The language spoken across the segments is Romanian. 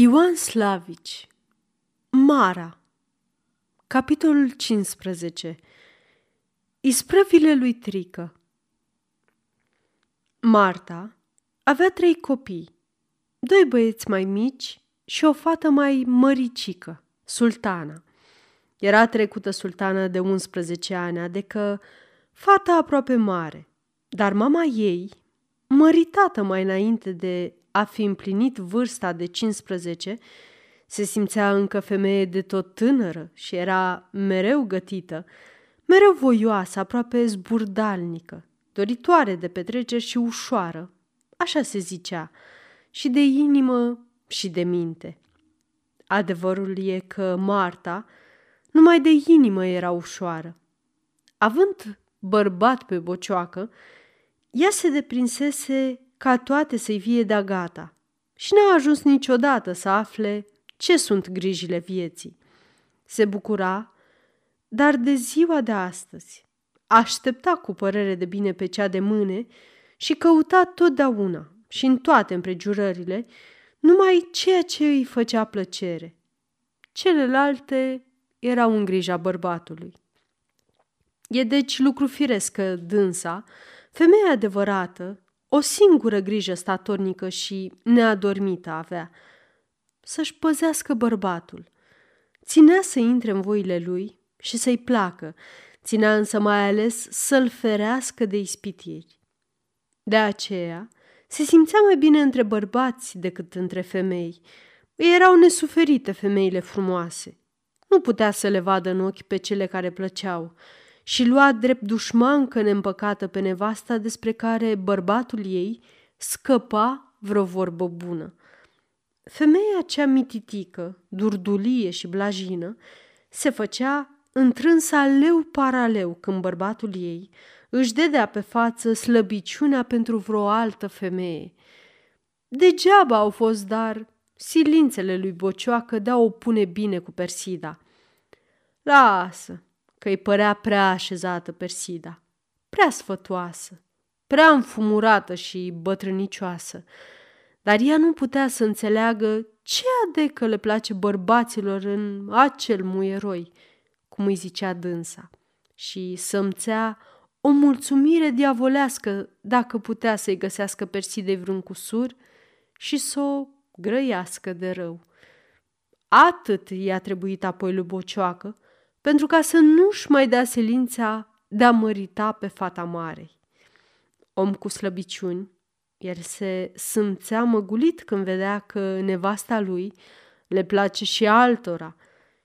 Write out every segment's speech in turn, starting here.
Ioan Slavici Mara Capitolul 15 Isprăvile lui Trică Marta avea trei copii, doi băieți mai mici și o fată mai măricică, sultana. Era trecută sultana de 11 ani, adică fata aproape mare, dar mama ei, măritată mai înainte de a fi împlinit vârsta de 15, se simțea încă femeie de tot tânără și era mereu gătită, mereu voioasă, aproape zburdalnică, doritoare de petreceri și ușoară, așa se zicea, și de inimă și de minte. Adevărul e că Marta numai de inimă era ușoară. Având bărbat pe bocioacă, ea se deprinsese ca toate să-i fie de gata și n-a ajuns niciodată să afle ce sunt grijile vieții. Se bucura, dar de ziua de astăzi aștepta cu părere de bine pe cea de mâne și căuta totdeauna și în toate împrejurările numai ceea ce îi făcea plăcere. Celelalte erau în grija bărbatului. E deci lucru firesc că dânsa, femeia adevărată, o singură grijă statornică și neadormită avea, să-și păzească bărbatul. Ținea să intre în voile lui și să-i placă, ținea însă mai ales să-l ferească de ispitiri. De aceea, se simțea mai bine între bărbați decât între femei. Ei erau nesuferite femeile frumoase. Nu putea să le vadă în ochi pe cele care plăceau și lua drept dușmancă neîmpăcată pe nevasta despre care bărbatul ei scăpa vreo vorbă bună. Femeia cea mititică, durdulie și blajină, se făcea întrânsa leu paraleu când bărbatul ei își dedea pe față slăbiciunea pentru vreo altă femeie. Degeaba au fost, dar silințele lui Bocioacă de a o pune bine cu Persida. Lasă, că îi părea prea așezată Persida, prea sfătoasă, prea înfumurată și bătrânicioasă, dar ea nu putea să înțeleagă ce adecă le place bărbaților în acel muieroi, cum îi zicea dânsa, și să-mțea o mulțumire diavolească dacă putea să-i găsească Persidei vreun cusur și să o grăiască de rău. Atât i-a trebuit apoi lui Bocioacă, pentru ca să nu-și mai dea silința de a mărita pe fata marei. Om cu slăbiciuni, el se simțea măgulit când vedea că nevasta lui le place și altora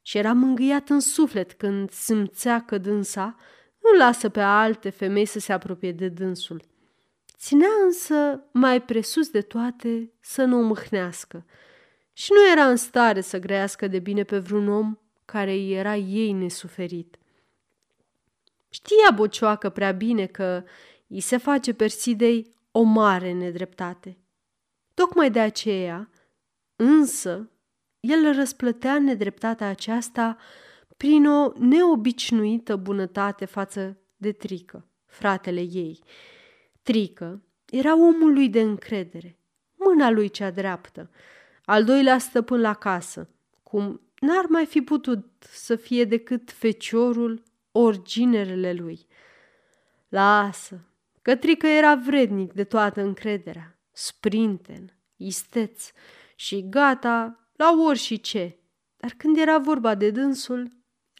și era mângâiat în suflet când simțea că dânsa nu lasă pe alte femei să se apropie de dânsul. Ținea însă mai presus de toate să nu o mâhnească și nu era în stare să grească de bine pe vreun om care îi era ei nesuferit. Știa Bocioacă prea bine că îi se face Persidei o mare nedreptate. Tocmai de aceea, însă, el răsplătea nedreptatea aceasta prin o neobișnuită bunătate față de Trică, fratele ei. Trică era omul lui de încredere, mâna lui cea dreaptă, al doilea stăpân la casă, cum n-ar mai fi putut să fie decât feciorul ori ginerele lui. Lasă, Cătrică era vrednic de toată încrederea, sprinten, isteț și gata la ori și ce. Dar când era vorba de dânsul,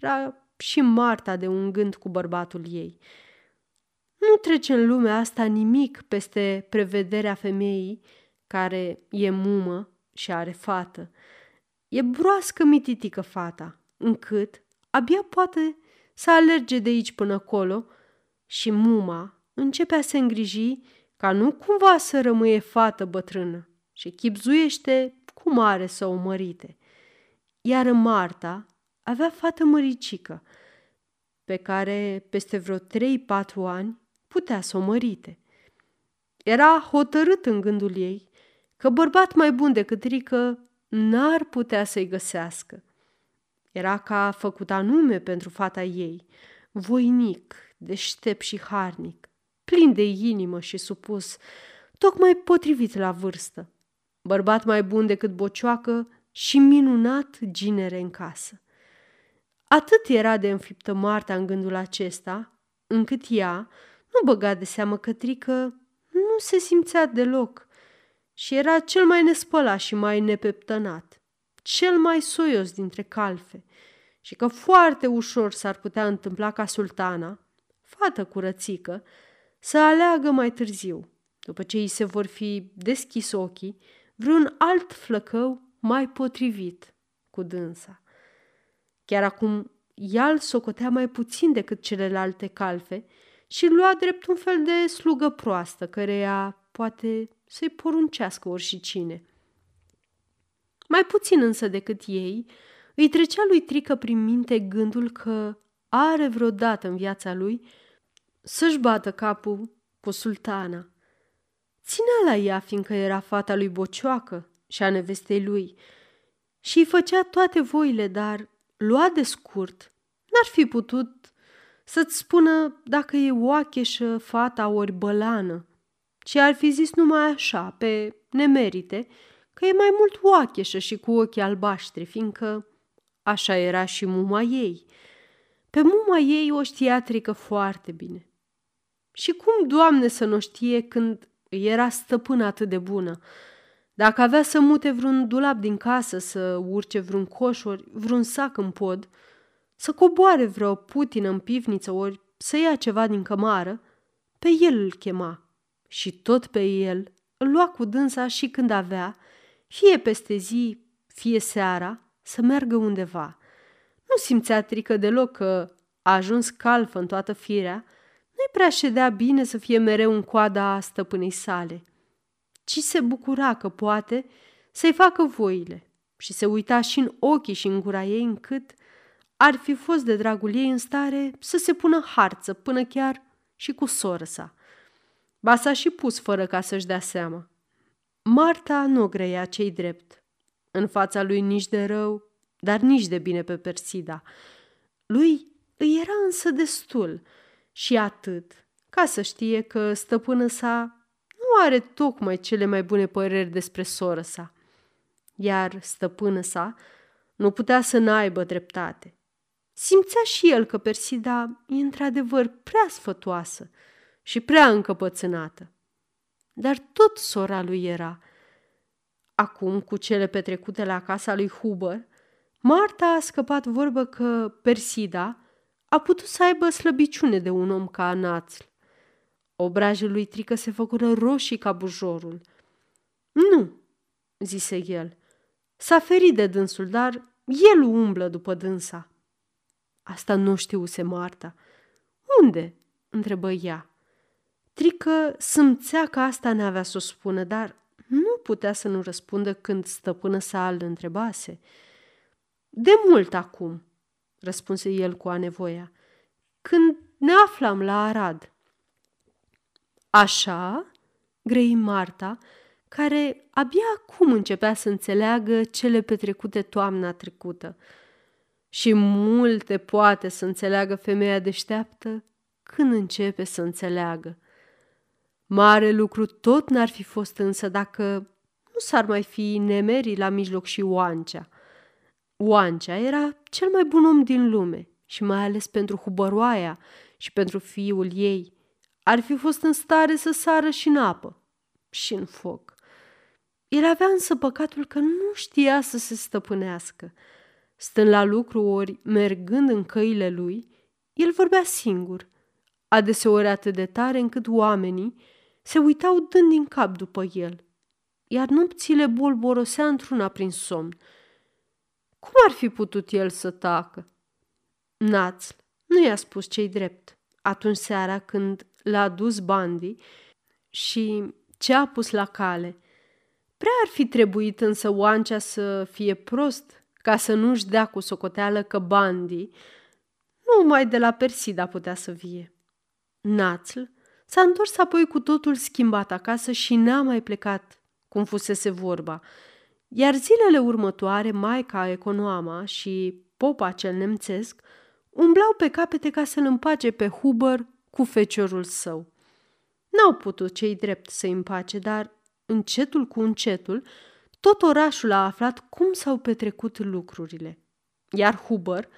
era și Marta de un gând cu bărbatul ei. Nu trece în lumea asta nimic peste prevederea femeii care e mumă și are fată. E broască mititică fata, încât abia poate să alerge de aici până acolo și muma începe a se îngriji ca nu cumva să rămâie fată bătrână și chipzuiește cum are să o mărite. Iar Marta avea fată măricică, pe care peste vreo trei-patru ani putea să o mărite. Era hotărât în gândul ei că bărbat mai bun decât Rică n-ar putea să-i găsească. Era ca făcut anume pentru fata ei, voinic, deștept și harnic, plin de inimă și supus, tocmai potrivit la vârstă. Bărbat mai bun decât bocioacă și minunat ginere în casă. Atât era de înfiptă Marta în gândul acesta, încât ea nu băga de seamă că Trică nu se simțea deloc și era cel mai nespălat și mai nepeptănat, cel mai soios dintre calfe și că foarte ușor s-ar putea întâmpla ca sultana, fată curățică, să aleagă mai târziu, după ce îi se vor fi deschis ochii, vreun alt flăcău mai potrivit cu dânsa. Chiar acum ea îl socotea mai puțin decât celelalte calfe și lua drept un fel de slugă proastă, căreia poate să-i poruncească oricine. Mai puțin însă decât ei, îi trecea lui Trică prin minte gândul că are vreodată în viața lui să-și bată capul cu sultana. Ținea la ea, fiindcă era fata lui Bocioacă și a nevestei lui, și îi făcea toate voile, dar lua de scurt, n-ar fi putut să-ți spună dacă e oacheșă fata ori bălană, ci ar fi zis numai așa, pe nemerite, că e mai mult oacheșă și cu ochii albaștri, fiindcă așa era și muma ei. Pe muma ei o știa trică foarte bine. Și cum, Doamne, să nu știe când era stăpână atât de bună? Dacă avea să mute vreun dulap din casă, să urce vreun coș ori vreun sac în pod, să coboare vreo putină în pivniță ori să ia ceva din cămară, pe el îl chema și tot pe el îl lua cu dânsa și când avea, fie peste zi, fie seara, să meargă undeva. Nu simțea trică deloc că a ajuns calfă în toată firea, nu-i prea ședea bine să fie mereu în coada stăpânei sale, ci se bucura că poate să-i facă voile și se uita și în ochii și în gura ei încât ar fi fost de dragul ei în stare să se pună harță până chiar și cu soră sa. Ba s-a și pus fără ca să-și dea seama. Marta nu greia cei drept. În fața lui nici de rău, dar nici de bine pe Persida. Lui îi era însă destul și atât ca să știe că stăpână sa nu are tocmai cele mai bune păreri despre soră sa. Iar stăpână sa nu putea să n-aibă dreptate. Simțea și el că Persida e într-adevăr prea sfătoasă și prea încăpățânată. Dar tot sora lui era. Acum, cu cele petrecute la casa lui Huber, Marta a scăpat vorbă că Persida a putut să aibă slăbiciune de un om ca Națl. Obrajul lui Trică se făcură roșii ca bujorul. Nu, zise el, s-a ferit de dânsul, dar el umblă după dânsa. Asta nu știuse Marta. Unde? întrebă ea. Trică simțea că asta n-avea să o spună, dar nu putea să nu răspundă când stăpână sa îl întrebase. De mult acum, răspunse el cu anevoia, când ne aflam la Arad. Așa? grei Marta, care abia acum începea să înțeleagă cele petrecute toamna trecută. Și multe poate să înțeleagă femeia deșteaptă când începe să înțeleagă. Mare lucru tot n-ar fi fost însă dacă nu s-ar mai fi nemerii la mijloc și Oancea. Oancea era cel mai bun om din lume și mai ales pentru hubăroaia și pentru fiul ei. Ar fi fost în stare să sară și în apă și în foc. El avea însă păcatul că nu știa să se stăpânească. Stând la lucru ori mergând în căile lui, el vorbea singur, adeseori atât de tare încât oamenii se uitau dând din cap după el, iar nopțile bolborosea într-una prin somn. Cum ar fi putut el să tacă? Națl nu i-a spus cei drept. Atunci seara când l-a dus Bandi și ce a pus la cale. Prea ar fi trebuit însă Oancea să fie prost ca să nu-și dea cu socoteală că Bandi numai de la Persida putea să vie. Națl S-a întors apoi cu totul schimbat acasă și n-a mai plecat, cum fusese vorba. Iar zilele următoare, Maica Econoama și popa cel nemțesc umblau pe capete ca să-l împace pe Huber cu feciorul său. N-au putut cei drept să-i împace, dar încetul cu încetul, tot orașul a aflat cum s-au petrecut lucrurile. Iar Huber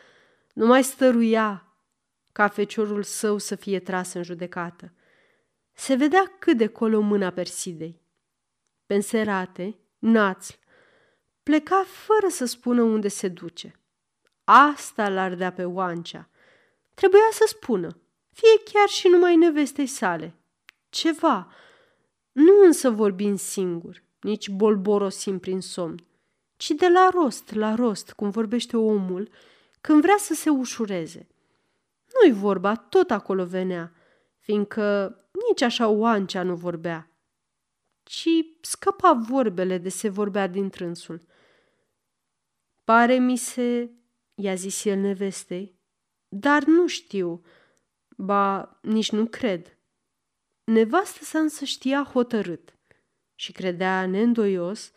nu mai stăruia ca feciorul său să fie tras în judecată. Se vedea cât de colo mâna Persidei. Penserate, națl, pleca fără să spună unde se duce. Asta l-ar dea pe Oancea. Trebuia să spună, fie chiar și numai nevestei sale. Ceva, nu însă vorbind singur, nici bolborosim prin somn, ci de la rost la rost, cum vorbește omul, când vrea să se ușureze. Nu-i vorba, tot acolo venea, fiindcă nici așa oancea nu vorbea, ci scăpa vorbele de se vorbea din trânsul. Pare mi se, i-a zis el nevestei, dar nu știu, ba nici nu cred. Nevastă sa însă știa hotărât și credea neîndoios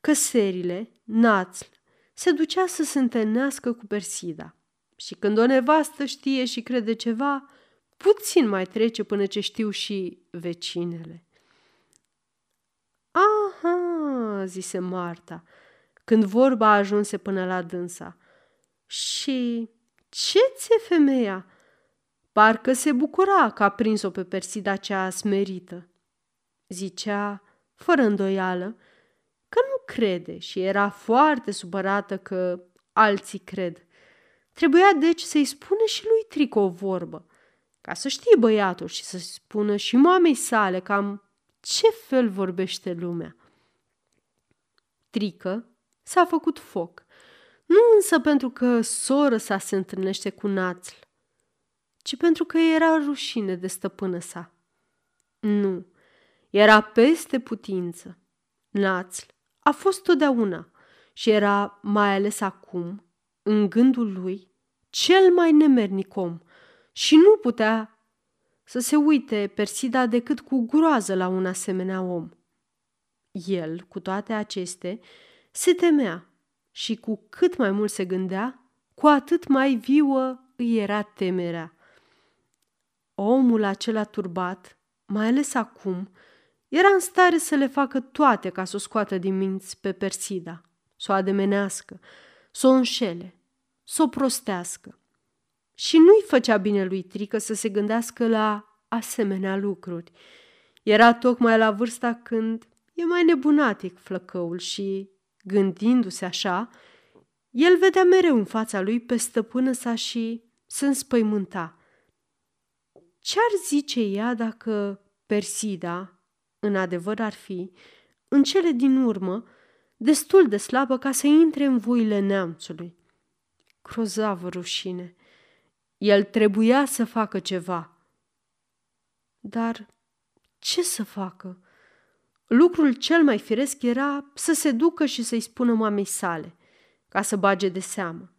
că serile, națl, se ducea să se întâlnească cu Persida. Și când o nevastă știe și crede ceva, puțin mai trece până ce știu și vecinele. Aha, zise Marta, când vorba ajunse până la dânsa. Și ce ți femeia? Parcă se bucura că a prins-o pe Persida cea smerită. Zicea, fără îndoială, că nu crede și era foarte supărată că alții cred. Trebuia deci să-i spună și lui Trico o vorbă, ca să știe băiatul și să spună și mamei sale cam ce fel vorbește lumea. Trică s-a făcut foc, nu însă pentru că soră sa se întâlnește cu națl, ci pentru că era rușine de stăpână sa. Nu, era peste putință. Națl a fost totdeauna și era mai ales acum, în gândul lui, cel mai nemernic om și nu putea să se uite Persida decât cu groază la un asemenea om. El, cu toate acestea, se temea și cu cât mai mult se gândea, cu atât mai viuă îi era temerea. Omul acela turbat, mai ales acum, era în stare să le facă toate ca să o scoată din minți pe Persida, să o ademenească, să o înșele, să o prostească. Și nu-i făcea bine lui Trică să se gândească la asemenea lucruri. Era tocmai la vârsta când e mai nebunatic flăcăul și, gândindu-se așa, el vedea mereu în fața lui pe stăpână sa și se înspăimânta. Ce-ar zice ea dacă Persida, în adevăr ar fi, în cele din urmă, destul de slabă ca să intre în voile neamțului. Crozavă rușine! El trebuia să facă ceva. Dar ce să facă? Lucrul cel mai firesc era să se ducă și să-i spună mamei sale, ca să bage de seamă.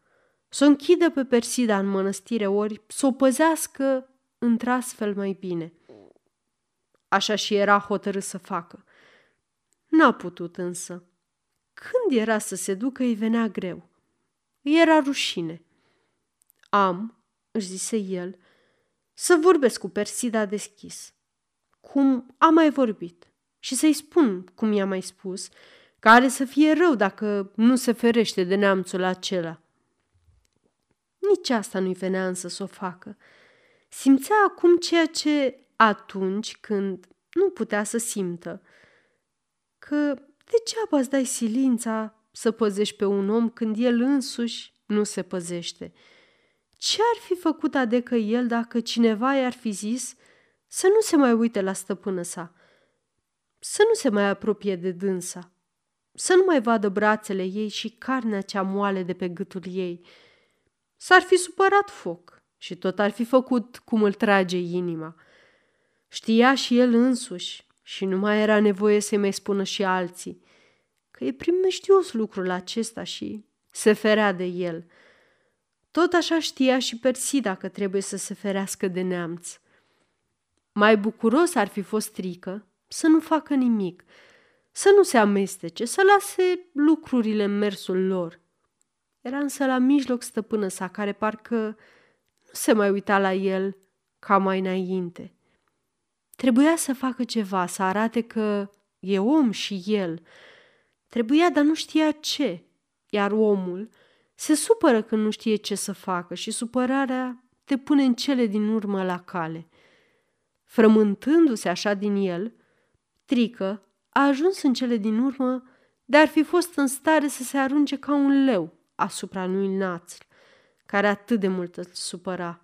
Să o închidă pe Persida în mănăstire ori să o păzească într-astfel mai bine – Așa și era hotărât să facă. N-a putut însă. Când era să se ducă, îi venea greu. Îi era rușine. Am, își zise el, să vorbesc cu Persida deschis, cum a mai vorbit, și să-i spun, cum i-a mai spus, că are să fie rău dacă nu se ferește de neamțul acela. Nici asta nu-i venea însă să o facă. Simțea acum ceea ce atunci când nu putea să simtă că degeaba îți dai silința să păzești pe un om când el însuși nu se păzește. Ce ar fi făcut adecă el dacă cineva i-ar fi zis să nu se mai uite la stăpână sa, să nu se mai apropie de dânsa, să nu mai vadă brațele ei și carnea cea moale de pe gâtul ei. S-ar fi supărat foc și tot ar fi făcut cum îl trage inima – Știa și el însuși și nu mai era nevoie să-i mai spună și alții că e primmeștios lucrul acesta și se ferea de el. Tot așa știa și Persida că trebuie să se ferească de neamț. Mai bucuros ar fi fost strică să nu facă nimic, să nu se amestece, să lase lucrurile în mersul lor. Era însă la mijloc stăpână sa, care parcă nu se mai uita la el ca mai înainte. Trebuia să facă ceva, să arate că e om și el. Trebuia, dar nu știa ce, iar omul se supără când nu știe ce să facă și supărarea te pune în cele din urmă la cale. Frământându-se așa din el, Trică a ajuns în cele din urmă de ar fi fost în stare să se arunce ca un leu asupra lui Națl, care atât de mult îl supăra.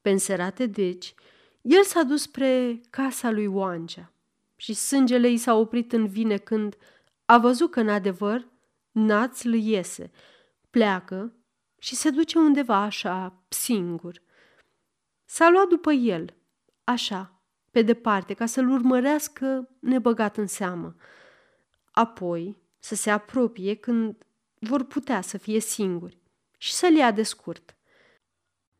Penserate, deci, el s-a dus spre casa lui Oancea și sângele i s-a oprit în vine când a văzut că, în adevăr, Națl iese, pleacă și se duce undeva așa, singur. S-a luat după el, așa, pe departe, ca să-l urmărească nebăgat în seamă. Apoi să se apropie când vor putea să fie singuri și să-l ia de scurt.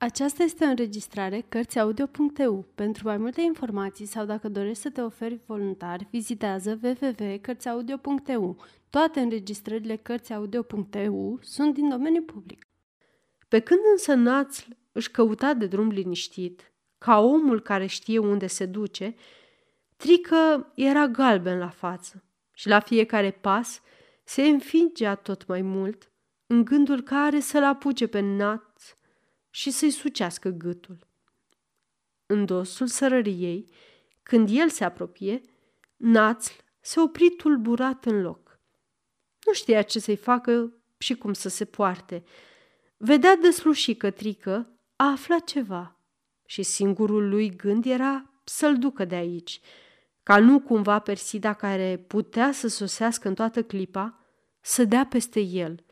Aceasta este o înregistrare Cărțiaudio.eu. Pentru mai multe informații sau dacă dorești să te oferi voluntar, vizitează www.cărțiaudio.eu. Toate înregistrările Cărțiaudio.eu sunt din domeniu public. Pe când însă Națl își căuta de drum liniștit, ca omul care știe unde se duce, Trică era galben la față și la fiecare pas se înfingea tot mai mult în gândul care să-l apuce pe Naț și să-i sucească gâtul. În dosul sărăriei, când el se apropie, Națl se opri tulburat în loc. Nu știa ce să-i facă și cum să se poarte. Vedea desluși că Trică a aflat ceva și singurul lui gând era să-l ducă de aici, ca nu cumva Persida care putea să sosească în toată clipa, să dea peste el.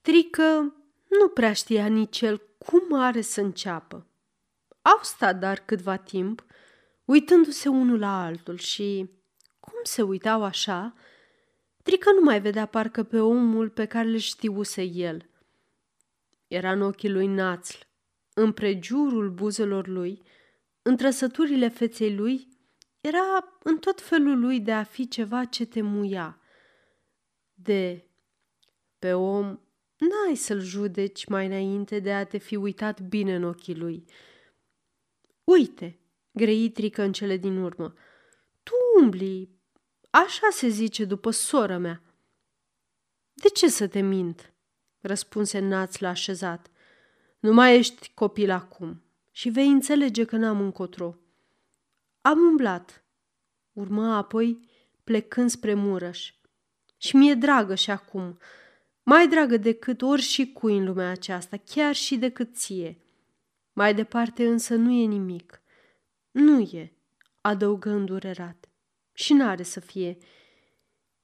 Trică nu prea știa nici el cum are să înceapă. Au stat dar câtva timp, uitându-se unul la altul și, cum se uitau așa, Trică nu mai vedea parcă pe omul pe care îl știuse el. Era în ochii lui Națl, în prejurul buzelor lui, în trăsăturile feței lui, era în tot felul lui de a fi ceva ce te muia. De pe om N-ai să-l judeci mai înainte de a te fi uitat bine în ochii lui. Uite, grăi trică în cele din urmă, tu umbli, așa se zice după sora mea. De ce să te mint? răspunse Naț la așezat. Nu mai ești copil acum și vei înțelege că n-am încotro. Am umblat. Urmă apoi plecând spre Murăș. Și mi-e dragă și acum, mai dragă decât ori și cui în lumea aceasta, chiar și decât ție. Mai departe însă nu e nimic. Nu e, adăugă îndurerat. Și n-are să fie.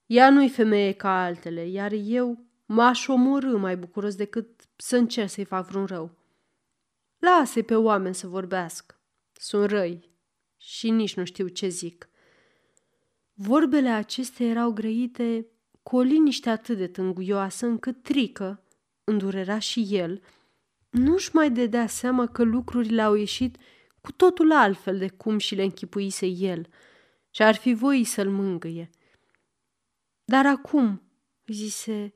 Ea nu-i femeie ca altele, iar eu m-aș omorâ mai bucuros decât să încerc să-i fac vreun rău. lasă pe oameni să vorbească. Sunt răi și nici nu știu ce zic. Vorbele acestea erau grăite cu o liniște atât de tânguioasă încât trică, îndurera și el, nu-și mai dedea seama că lucrurile au ieșit cu totul altfel de cum și le închipuise el și ar fi voi să-l mângâie. Dar acum, zise,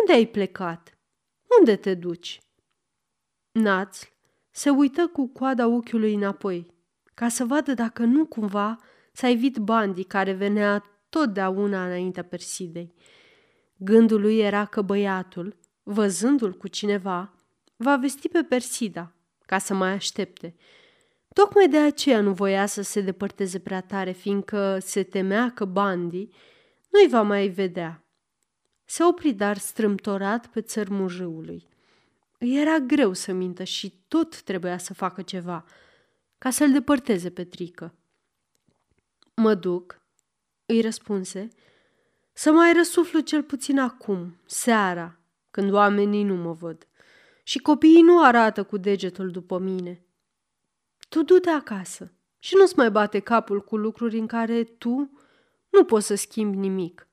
unde ai plecat? Unde te duci? Națl se uită cu coada ochiului înapoi, ca să vadă dacă nu cumva s-a evit bandii care venea totdeauna înaintea Persidei. Gândul lui era că băiatul, văzându-l cu cineva, va vesti pe Persida, ca să mai aștepte. Tocmai de aceea nu voia să se depărteze prea tare, fiindcă se temea că Bandi nu-i va mai vedea. Se opri dar strâmtorat pe țărmul râului. Îi era greu să mintă și tot trebuia să facă ceva, ca să-l depărteze pe trică. Mă duc, îi răspunse, să mai răsuflu cel puțin acum, seara, când oamenii nu mă văd. Și copiii nu arată cu degetul după mine. Tu du-te acasă și nu-ți mai bate capul cu lucruri în care tu nu poți să schimbi nimic.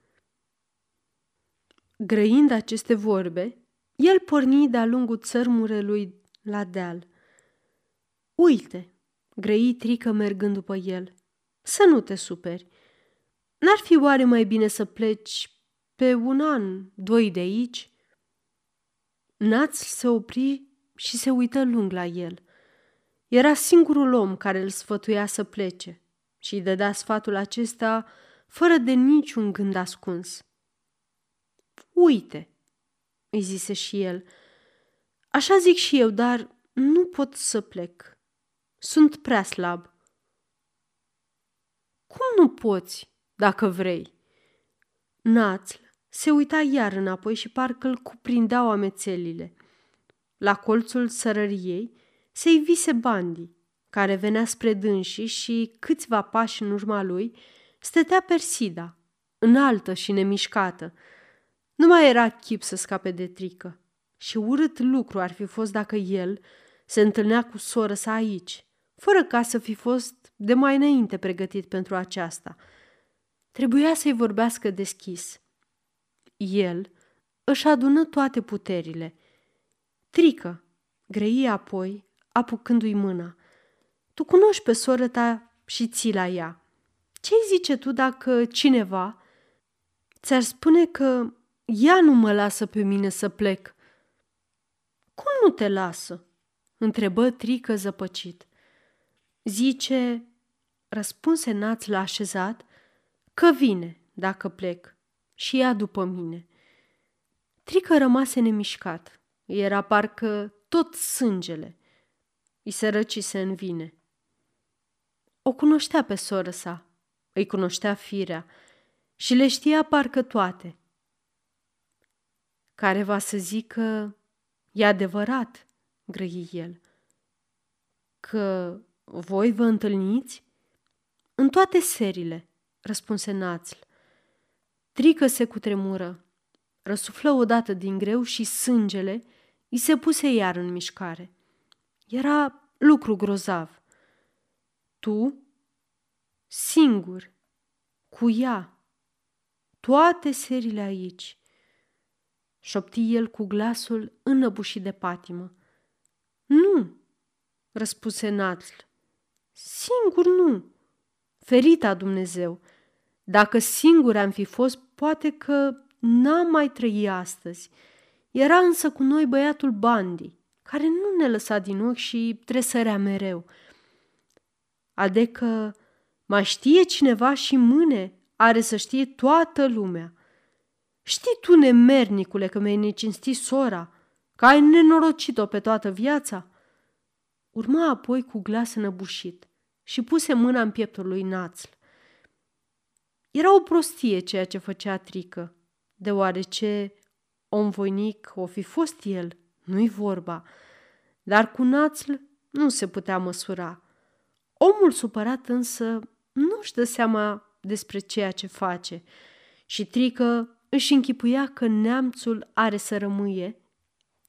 Grăind aceste vorbe, el porni de-a lungul țărmurelui la deal. Uite, grăi trică mergând după el, să nu te superi. N-ar fi oare mai bine să pleci pe un an, doi de aici? Naț se opri și se uită lung la el. Era singurul om care îl sfătuia să plece și îi dădea sfatul acesta fără de niciun gând ascuns. Uite, îi zise și el, așa zic și eu, dar nu pot să plec. Sunt prea slab. Cum nu poți, dacă vrei? Națl se uita iar înapoi și parcă îl cuprindeau amețelile. La colțul sărăriei se vise Bandi, care venea spre dânsii și câțiva pași în urma lui stătea Persida, înaltă și nemișcată. Nu mai era chip să scape de trică și urât lucru ar fi fost dacă el se întâlnea cu soră sa aici, fără ca să fi fost de mai înainte pregătit pentru aceasta. Trebuia să-i vorbească deschis. El își adună toate puterile. Trică, grăie apoi, apucându-i mâna. Tu cunoști pe soră ta și ții la ea. Ce-i zice tu dacă cineva ți-ar spune că ea nu mă lasă pe mine să plec? Cum nu te lasă? întrebă Trică zăpăcit. Zice, răspunse Naț la așezat, că vine dacă plec și ea după mine. Trică rămase nemișcat. Era parcă tot sângele. Îi se răcise în vine. O cunoștea pe soră sa, îi cunoștea firea și le știa parcă toate. Care va să zică, e adevărat, grăi el, că voi vă întâlniți? În toate serile, răspunse Națl. Trică se cutremură, răsuflă odată din greu și sângele îi se puse iar în mișcare. Era lucru grozav. Tu, singur, cu ea, toate serile aici, șopti el cu glasul înăbușit de patimă. Nu, răspuse Natl. Singur nu. Ferita Dumnezeu. Dacă singur am fi fost, poate că n-am mai trăi astăzi. Era însă cu noi băiatul Bandi, care nu ne lăsa din ochi și tresărea mereu. Adecă mai știe cineva și mâne are să știe toată lumea. Știi tu, nemernicule, că mi-ai necinstit sora, că ai nenorocit-o pe toată viața? Urma apoi cu glas înăbușit și puse mâna în pieptul lui Națl. Era o prostie ceea ce făcea Trică, deoarece om voinic o fi fost el, nu-i vorba, dar cu Națl nu se putea măsura. Omul supărat însă nu-și dă seama despre ceea ce face și Trică își închipuia că neamțul are să rămâie,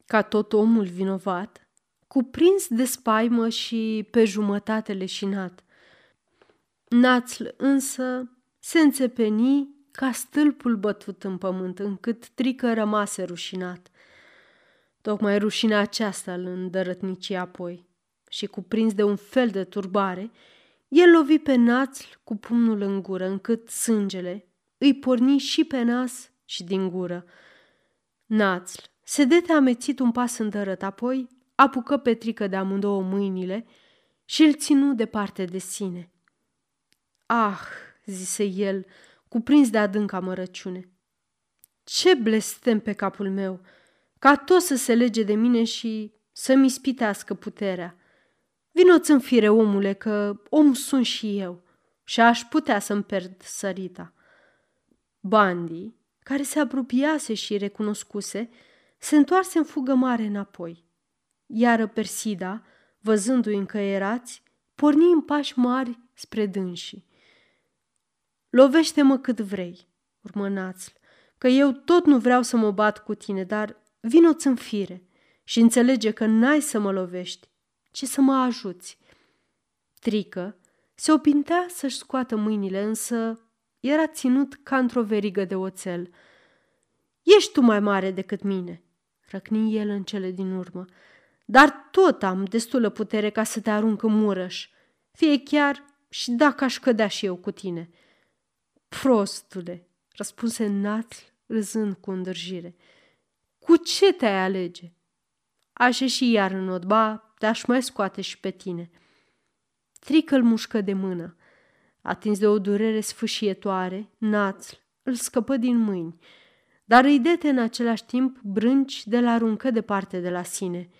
ca tot omul vinovat, cuprins de spaimă și pe jumătate leșinat. Națl însă se înțepeni ca stâlpul bătut în pământ, încât trică rămase rușinat. Tocmai rușina aceasta îl îndărătnici apoi și, cuprins de un fel de turbare, el lovi pe națl cu pumnul în gură, încât sângele îi porni și pe nas și din gură. Națl se dete amețit un pas îndărăt, apoi apucă Petrică de amândouă mâinile și îl ținu departe de sine. Ah, zise el, cuprins de adânca mărăciune. Ce blestem pe capul meu, ca tot să se lege de mine și să-mi spitească puterea. Vinoți în fire, omule, că om sunt și eu și aș putea să-mi pierd sărita. Bandi, care se apropiase și recunoscuse, se întoarse în fugă mare înapoi iar Persida, văzându-i încăierați, porni în pași mari spre dânsii. Lovește-mă cât vrei, urmă Națl, că eu tot nu vreau să mă bat cu tine, dar vino-ți în fire și înțelege că n-ai să mă lovești, ci să mă ajuți. Trică se opintea să-și scoată mâinile, însă era ținut ca într-o verigă de oțel. Ești tu mai mare decât mine, răcni el în cele din urmă, dar tot am destulă putere ca să te arunc în murăș, fie chiar și dacă aș cădea și eu cu tine. Prostule, răspunse Națl, râzând cu îndârjire. Cu ce te-ai alege? Aș ieși iar în odba, te-aș mai scoate și pe tine. Trică îl mușcă de mână. Atins de o durere sfâșietoare, națl îl scăpă din mâini, dar îi dete în același timp brânci de la aruncă departe de la sine.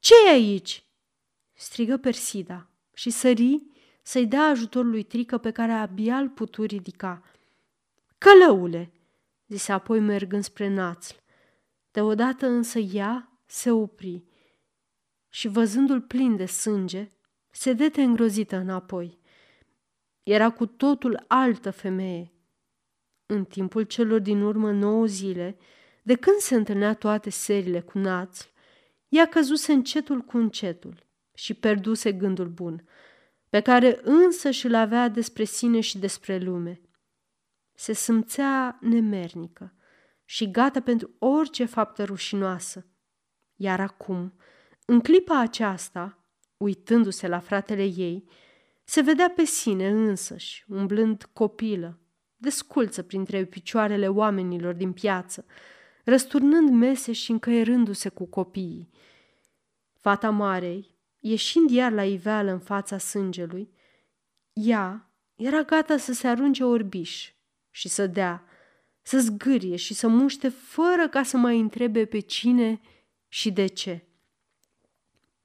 ce e aici?" strigă Persida și sări să-i dea ajutor lui Trică pe care abia îl putu ridica. Călăule!" zise apoi mergând spre națl. Deodată însă ea se opri și văzându-l plin de sânge, se dete îngrozită înapoi. Era cu totul altă femeie. În timpul celor din urmă nouă zile, de când se întâlnea toate serile cu națl, ea căzuse încetul cu încetul și perduse gândul bun, pe care însă și-l avea despre sine și despre lume. Se simțea nemernică și gata pentru orice faptă rușinoasă. Iar acum, în clipa aceasta, uitându-se la fratele ei, se vedea pe sine însăși, umblând copilă, desculță printre picioarele oamenilor din piață, răsturnând mese și încăierându-se cu copiii. Fata Marei, ieșind iar la iveală în fața sângelui, ea era gata să se arunce orbiș și să dea, să zgârie și să muște fără ca să mai întrebe pe cine și de ce.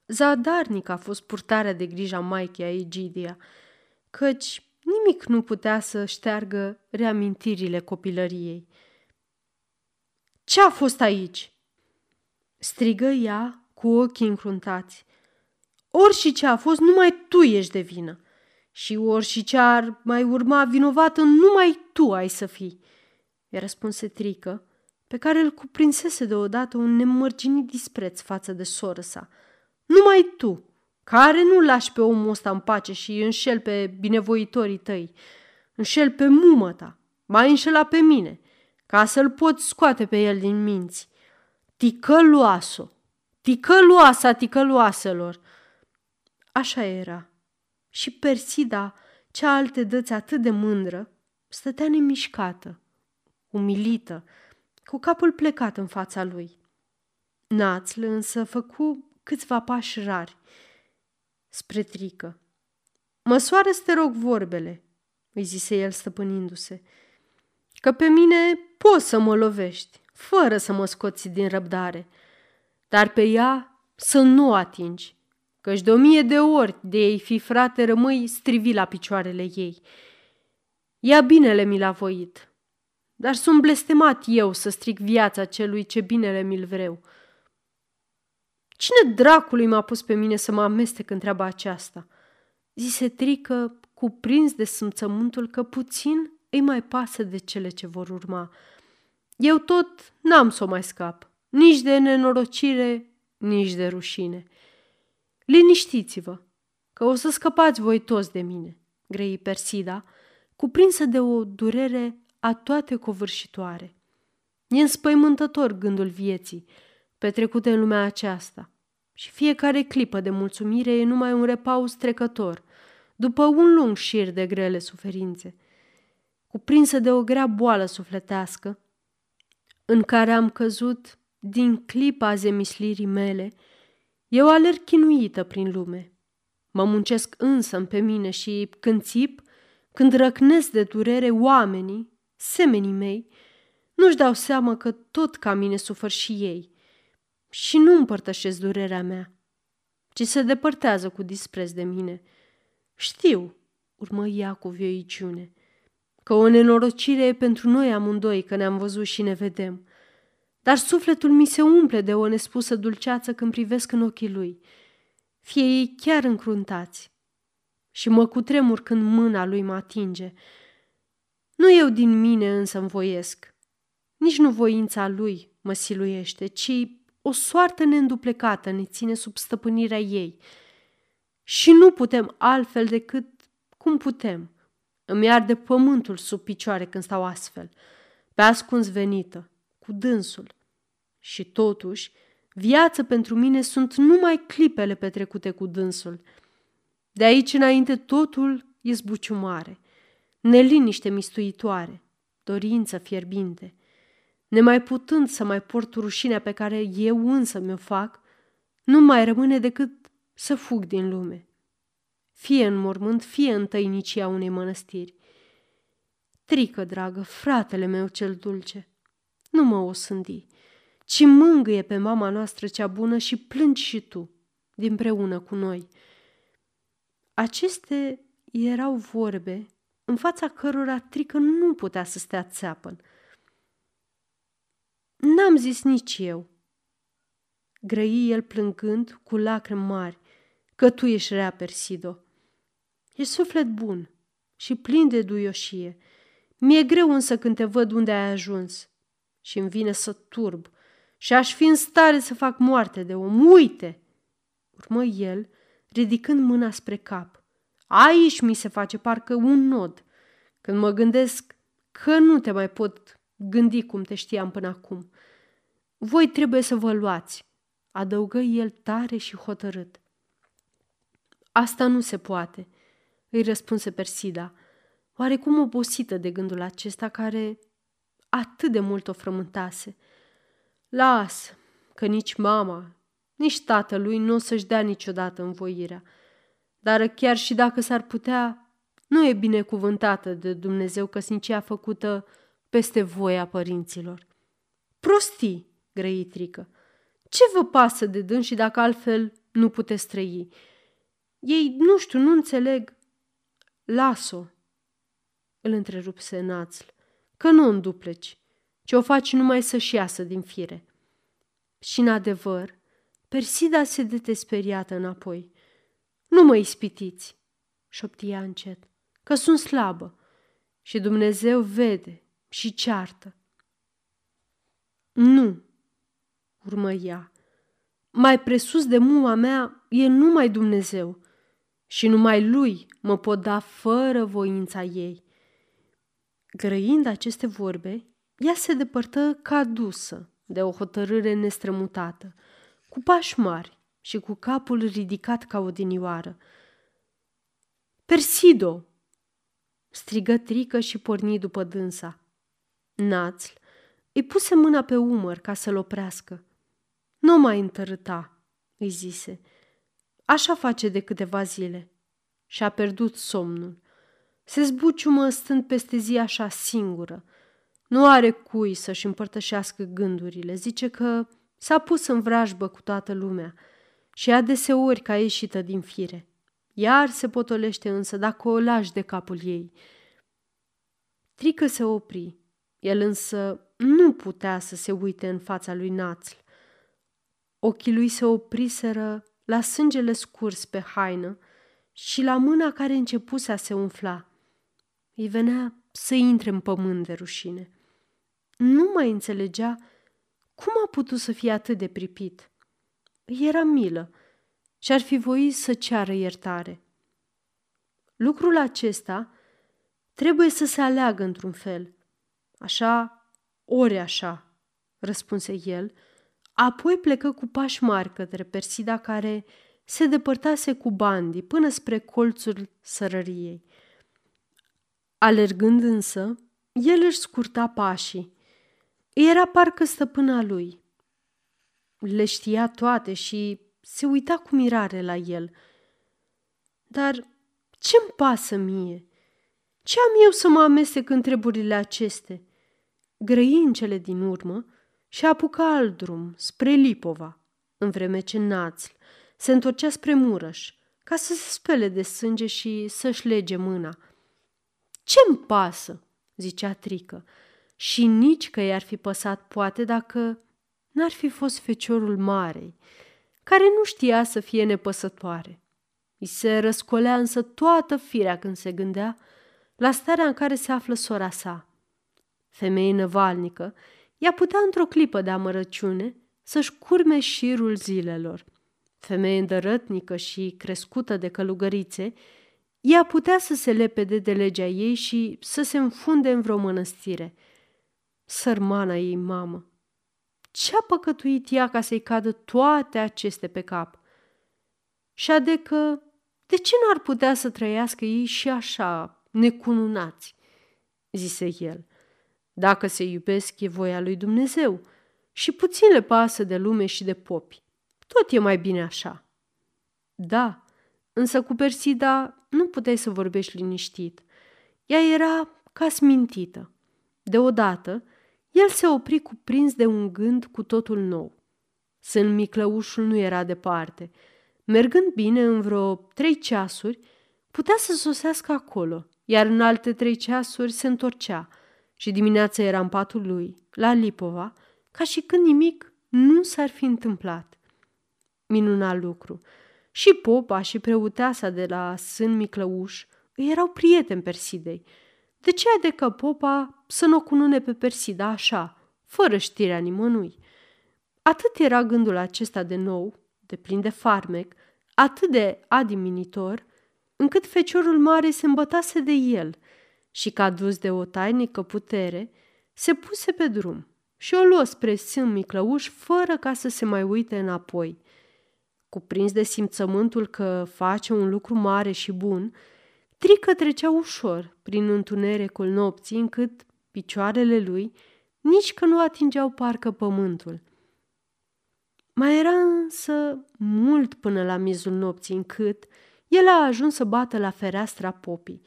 Zadarnic a fost purtarea de grija Maicii a Egidia, căci nimic nu putea să șteargă reamintirile copilăriei. Ce a fost aici?" strigă ea cu ochii încruntați. Ori și ce a fost, numai tu ești de vină. Și ori și ce ar mai urma vinovată, numai tu ai să fii. I-a răspunse Trică, pe care îl cuprinsese deodată un nemărginit dispreț față de soră sa. Numai tu, care nu lași pe omul ăsta în pace și înșel pe binevoitorii tăi, înșel pe mumă ta, mai înșela pe mine, ca să-l poți scoate pe el din minți. Ticăluaso, ticăluasa ticăluaselor. Așa era. Și Persida, cea alte dăți atât de mândră, stătea nemișcată, umilită, cu capul plecat în fața lui. Națl însă făcu câțiva pași rari spre trică. Măsoară să te rog vorbele, îi zise el stăpânindu-se, că pe mine poți să mă lovești, fără să mă scoți din răbdare, dar pe ea să nu o atingi, căci de o mie de ori de ei fi frate rămâi strivi la picioarele ei. Ea binele mi l-a voit, dar sunt blestemat eu să stric viața celui ce binele mi-l vreau. Cine dracului m-a pus pe mine să mă amestec în treaba aceasta? Zise Trică, cuprins de simțământul că puțin îi mai pasă de cele ce vor urma. Eu tot n-am să o mai scap, nici de nenorocire, nici de rușine. Liniștiți-vă, că o să scăpați voi toți de mine, grei Persida, cuprinsă de o durere a toate covârșitoare. E înspăimântător gândul vieții, petrecute în lumea aceasta, și fiecare clipă de mulțumire e numai un repaus trecător, după un lung șir de grele suferințe. Cuprinsă de o grea boală sufletească, în care am căzut din clipa zemislirii mele, eu alerg chinuită prin lume. Mă muncesc însă pe mine și când țip, când răcnesc de durere oamenii, semenii mei, nu-și dau seama că tot ca mine sufăr și ei și nu împărtășesc durerea mea, ci se depărtează cu dispreț de mine. Știu, urmă ea cu vioiciune, că o nenorocire e pentru noi amândoi că ne-am văzut și ne vedem. Dar sufletul mi se umple de o nespusă dulceață când privesc în ochii lui, fie ei chiar încruntați. Și mă cutremur când mâna lui mă atinge. Nu eu din mine însă îmi voiesc, nici nu voința lui mă siluiește, ci o soartă neînduplecată ne ține sub stăpânirea ei. Și nu putem altfel decât cum putem. Îmi arde pământul sub picioare când stau astfel, pe ascuns venită, cu dânsul. Și totuși, viață pentru mine sunt numai clipele petrecute cu dânsul. De aici înainte totul e zbuciumare, neliniște mistuitoare, dorință fierbinte – nemai putând să mai port rușinea pe care eu însă mi-o fac, nu mai rămâne decât să fug din lume. fie în mormânt, fie în tăinicia unei mănăstiri. Trică, dragă, fratele meu cel dulce, nu mă osândi, ci mângâie pe mama noastră cea bună și plângi și tu, dinpreună cu noi. Aceste erau vorbe în fața cărora Trică nu putea să stea țeapăn. N-am zis nici eu, grăi el plângând cu lacrimi mari, că tu ești rea, Persido. E suflet bun și plin de duioșie. Mi-e greu însă când te văd unde ai ajuns și îmi vine să turb și aș fi în stare să fac moarte de om. Uite! Urmă el, ridicând mâna spre cap. Aici mi se face parcă un nod. Când mă gândesc că nu te mai pot gândi cum te știam până acum. Voi trebuie să vă luați, adăugă el tare și hotărât. Asta nu se poate, îi răspunse Persida, oarecum obosită de gândul acesta care atât de mult o frământase. Las, că nici mama, nici tatălui nu o să-și dea niciodată învoirea. Dar chiar și dacă s-ar putea, nu e binecuvântată de Dumnezeu căsnicia făcută peste voia părinților. Prostii, grăi Trică. Ce vă pasă de dâns și dacă altfel nu puteți trăi? Ei, nu știu, nu înțeleg. Las-o, îl întrerupse Națl, că nu o dupleci, ci o faci numai să-și iasă din fire. Și în adevăr, Persida se dete speriată înapoi. Nu mă ispitiți, șoptia încet, că sunt slabă și Dumnezeu vede și ceartă. Nu, urmă ea, mai presus de mua mea e numai Dumnezeu și numai Lui mă pot da fără voința ei. Grăind aceste vorbe, ea se depărtă ca dusă de o hotărâre nestrămutată, cu pași mari și cu capul ridicat ca o dinioară. Persido! strigă trică și porni după dânsa. Națl îi puse mâna pe umăr ca să-l oprească. Nu mai întărâta, îi zise. Așa face de câteva zile. Și-a pierdut somnul. Se zbuciumă stând peste zi așa singură. Nu are cui să-și împărtășească gândurile. Zice că s-a pus în vrajbă cu toată lumea și adeseori ca ieșită din fire. Iar se potolește însă dacă o lași de capul ei. Trică se opri. El însă nu putea să se uite în fața lui Națl. Ochii lui se opriseră la sângele scurs pe haină și la mâna care începuse a se umfla. Îi venea să intre în pământ de rușine. Nu mai înțelegea cum a putut să fie atât de pripit. Era milă și ar fi voit să ceară iertare. Lucrul acesta trebuie să se aleagă într-un fel. Așa, ori așa, răspunse el, Apoi plecă cu pași mari către Persida care se depărtase cu bandi până spre colțul sărăriei. Alergând însă, el își scurta pașii. Era parcă stăpâna lui. Le știa toate și se uita cu mirare la el. Dar ce-mi pasă mie? Ce am eu să mă amestec în treburile acestea? Grăi în cele din urmă și apuca alt drum, spre Lipova, în vreme ce Națl se întorcea spre Murăș, ca să se spele de sânge și să-și lege mâna. Ce-mi pasă?" zicea Trică, și nici că i-ar fi păsat poate dacă n-ar fi fost feciorul marei, care nu știa să fie nepăsătoare. I se răscolea însă toată firea când se gândea la starea în care se află sora sa. Femeie năvalnică, ea putea într-o clipă de amărăciune să-și curme șirul zilelor. Femeie îndărătnică și crescută de călugărițe, ea putea să se lepede de legea ei și să se înfunde în vreo mănăstire. Sărmana ei mamă! Ce-a păcătuit ea ca să-i cadă toate aceste pe cap? Și adecă, de ce n-ar putea să trăiască ei și așa, necununați? zise el. Dacă se iubesc, e voia lui Dumnezeu și puțin le pasă de lume și de popi. Tot e mai bine așa. Da, însă cu Persida nu puteai să vorbești liniștit. Ea era ca smintită. Deodată, el se opri cuprins de un gând cu totul nou. Sân Miclăușul nu era departe. Mergând bine în vreo trei ceasuri, putea să sosească acolo, iar în alte trei ceasuri se întorcea și dimineața era în patul lui, la Lipova, ca și când nimic nu s-ar fi întâmplat. Minunat lucru! Și popa și preoteasa de la Sân Miclăuș îi erau prieteni Persidei. De ce adecă popa să nu o cunune pe Persida așa, fără știrea nimănui? Atât era gândul acesta de nou, de plin de farmec, atât de adiminitor, încât feciorul mare se îmbătase de el și, ca dus de o tainică putere, se puse pe drum și o luă spre Sân Miclăuș fără ca să se mai uite înapoi. Cuprins de simțământul că face un lucru mare și bun, Trică trecea ușor prin întunericul nopții, încât picioarele lui nici că nu atingeau parcă pământul. Mai era însă mult până la mizul nopții, încât el a ajuns să bată la fereastra popii.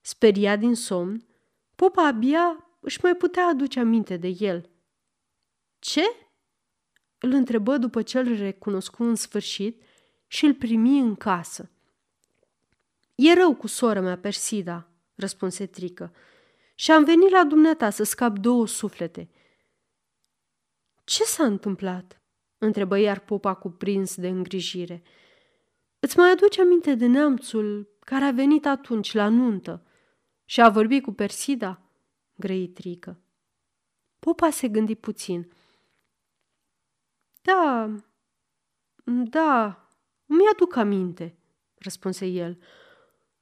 Speriat din somn, popa abia își mai putea aduce aminte de el. Ce? Îl întrebă după ce îl recunoscu în sfârșit și îl primi în casă. E rău cu sora mea, Persida, răspunse Trică, și am venit la dumneata să scap două suflete. Ce s-a întâmplat? întrebă iar popa cuprins de îngrijire. Îți mai aduce aminte de neamțul care a venit atunci la nuntă și a vorbit cu Persida? grăi Trică. Popa se gândi puțin. Da, da, mi-aduc aminte, răspunse el.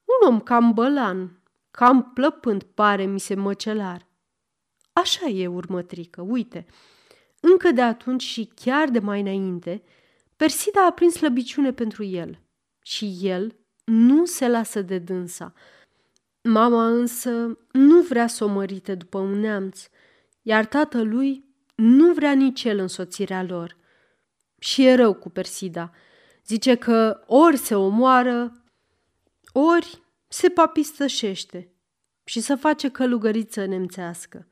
Un om cam bălan, cam plăpând pare mi se măcelar. Așa e, următrică, uite. Încă de atunci și chiar de mai înainte, Persida a prins slăbiciune pentru el și el nu se lasă de dânsa. Mama însă nu vrea să o mărite după un neamț, iar tatălui nu vrea nici el însoțirea lor. Și e rău cu Persida. Zice că ori se omoară, ori se papistășește și să face călugăriță nemțească.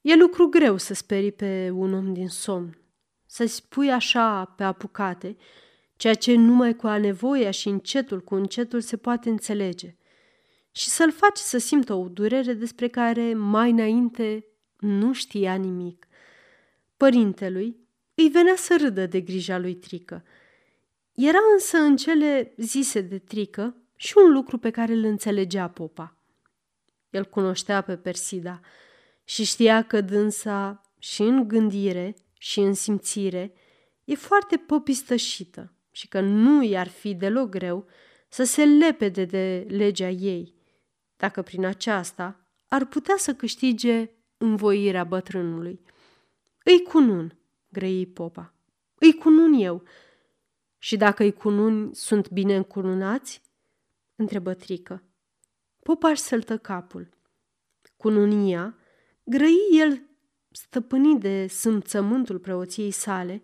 E lucru greu să sperii pe un om din somn, să-i spui așa pe apucate, ceea ce numai cu anevoia și încetul cu încetul se poate înțelege, și să-l faci să simtă o durere despre care mai înainte nu știa nimic. Părintelui îi venea să râdă de grija lui Trică. Era însă în cele zise de Trică și un lucru pe care îl înțelegea popa. El cunoștea pe Persida și știa că dânsa și în gândire și în simțire e foarte popistășită și că nu i-ar fi deloc greu să se lepede de legea ei, dacă prin aceasta ar putea să câștige învoirea bătrânului. Îi cunun, grăi popa. Îi cunun eu. Și dacă îi cununi sunt bine încununați, întrebă Trică. Popa își săltă capul. Cu nunia, grăi el stăpânit de sâmțământul preoției sale,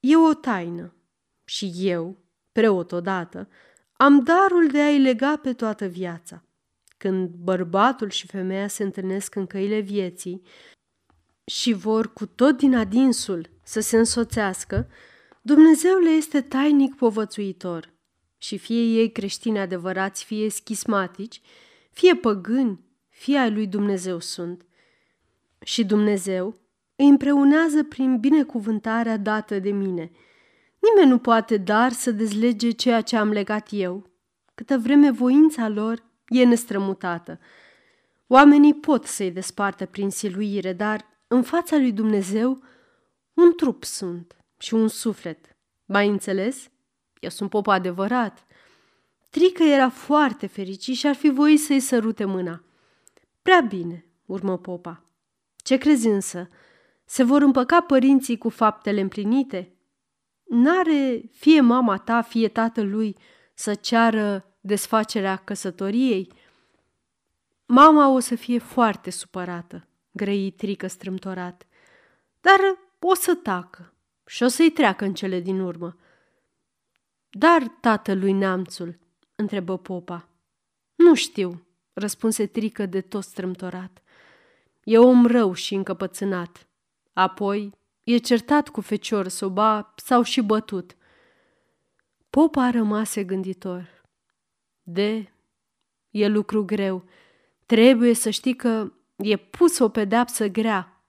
e o taină și eu, preot odată, am darul de a-i lega pe toată viața. Când bărbatul și femeia se întâlnesc în căile vieții și vor cu tot din adinsul să se însoțească, Dumnezeu le este tainic povățuitor și fie ei creștini adevărați, fie schismatici, fie păgâni, fie ai lui Dumnezeu sunt. Și Dumnezeu îi împreunează prin binecuvântarea dată de mine. Nimeni nu poate dar să dezlege ceea ce am legat eu, câtă vreme voința lor e nestrămutată. Oamenii pot să-i despartă prin siluire, dar în fața lui Dumnezeu un trup sunt și un suflet. Mai înțeles? Eu sunt pop adevărat. Trică era foarte fericit și ar fi voit să-i sărute mâna. Prea bine, urmă popa. Ce crezi însă? Se vor împăca părinții cu faptele împlinite? N-are fie mama ta, fie tatăl lui să ceară desfacerea căsătoriei? Mama o să fie foarte supărată, grăi trică strâmtorat, dar o să tacă și o să-i treacă în cele din urmă. dar tatălui neamțul?" întrebă popa. Nu știu, răspunse Trică de tot strâmtorat. E om rău și încăpățânat. Apoi e certat cu fecior soba sau și bătut. Popa rămase gânditor. De, e lucru greu. Trebuie să știi că e pus o pedapsă grea.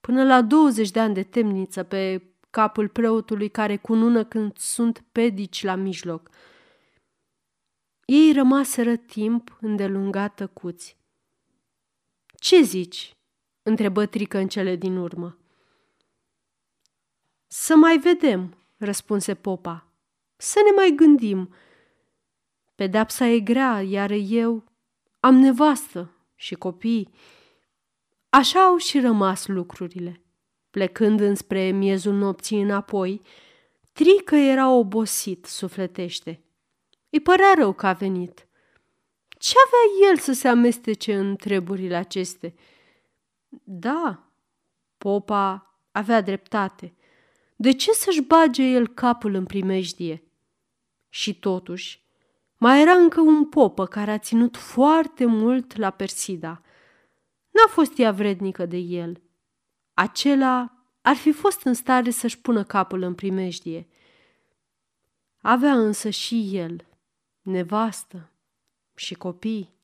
Până la 20 de ani de temniță pe capul preotului care cunună când sunt pedici la mijloc. Ei rămaseră timp îndelungat tăcuți. Ce zici?" întrebă Trică în cele din urmă. Să mai vedem," răspunse popa. Să ne mai gândim. Pedepsa e grea, iar eu am nevastă și copii. Așa au și rămas lucrurile. Plecând înspre miezul nopții înapoi, Trică era obosit sufletește. Îi părea rău că a venit. Ce avea el să se amestece în treburile aceste? Da, popa avea dreptate. De ce să-și bage el capul în primejdie? Și totuși, mai era încă un popă care a ținut foarte mult la Persida. N-a fost ea vrednică de el. Acela ar fi fost în stare să-și pună capul în primejdie. Avea însă și el nevastă și copii.